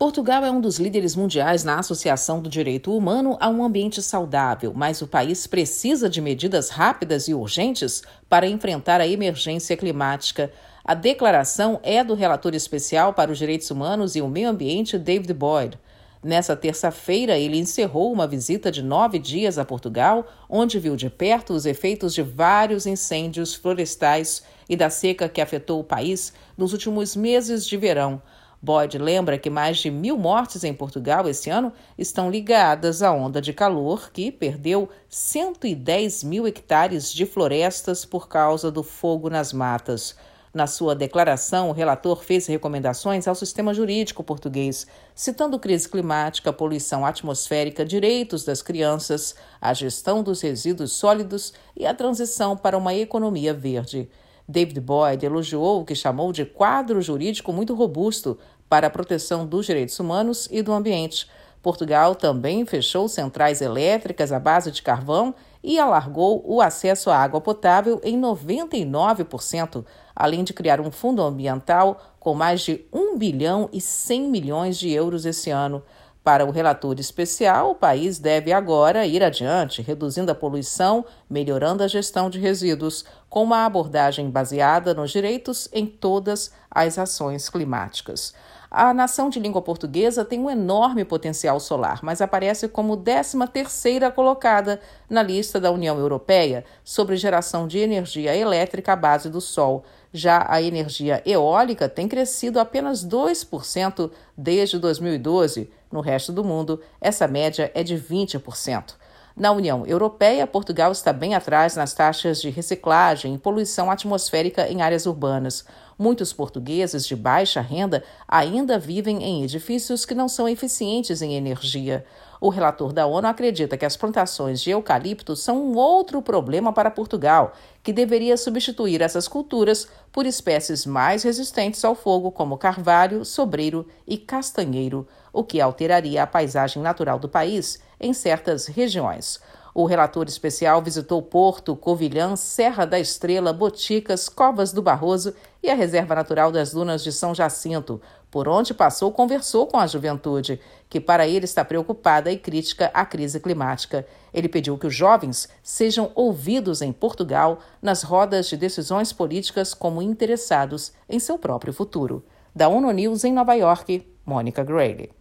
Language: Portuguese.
Portugal é um dos líderes mundiais na associação do direito humano a um ambiente saudável, mas o país precisa de medidas rápidas e urgentes para enfrentar a emergência climática. A declaração é do relator especial para os direitos humanos e o meio ambiente, David Boyd. Nessa terça-feira, ele encerrou uma visita de nove dias a Portugal, onde viu de perto os efeitos de vários incêndios florestais e da seca que afetou o país nos últimos meses de verão. Boyd lembra que mais de mil mortes em Portugal esse ano estão ligadas à onda de calor que perdeu 110 mil hectares de florestas por causa do fogo nas matas. Na sua declaração, o relator fez recomendações ao sistema jurídico português, citando crise climática, poluição atmosférica, direitos das crianças, a gestão dos resíduos sólidos e a transição para uma economia verde. David Boyd elogiou o que chamou de quadro jurídico muito robusto para a proteção dos direitos humanos e do ambiente. Portugal também fechou centrais elétricas à base de carvão e alargou o acesso à água potável em 99%, além de criar um fundo ambiental com mais de 1 bilhão e 100 milhões de euros esse ano. Para o relator especial, o país deve agora ir adiante, reduzindo a poluição, melhorando a gestão de resíduos, com uma abordagem baseada nos direitos em todas as ações climáticas. A nação de língua portuguesa tem um enorme potencial solar, mas aparece como 13ª colocada na lista da União Europeia sobre geração de energia elétrica à base do sol. Já a energia eólica tem crescido apenas 2% desde 2012. No resto do mundo, essa média é de 20%. Na União Europeia, Portugal está bem atrás nas taxas de reciclagem e poluição atmosférica em áreas urbanas. Muitos portugueses de baixa renda ainda vivem em edifícios que não são eficientes em energia. O relator da ONU acredita que as plantações de eucalipto são um outro problema para Portugal, que deveria substituir essas culturas por espécies mais resistentes ao fogo, como carvalho, sobreiro e castanheiro, o que alteraria a paisagem natural do país em certas regiões. O relator especial visitou Porto, Covilhã, Serra da Estrela, Boticas, Covas do Barroso e a Reserva Natural das Dunas de São Jacinto, por onde passou conversou com a juventude, que para ele está preocupada e crítica à crise climática. Ele pediu que os jovens sejam ouvidos em Portugal nas rodas de decisões políticas como interessados em seu próprio futuro. Da ONU News em Nova York, Mônica Grayley.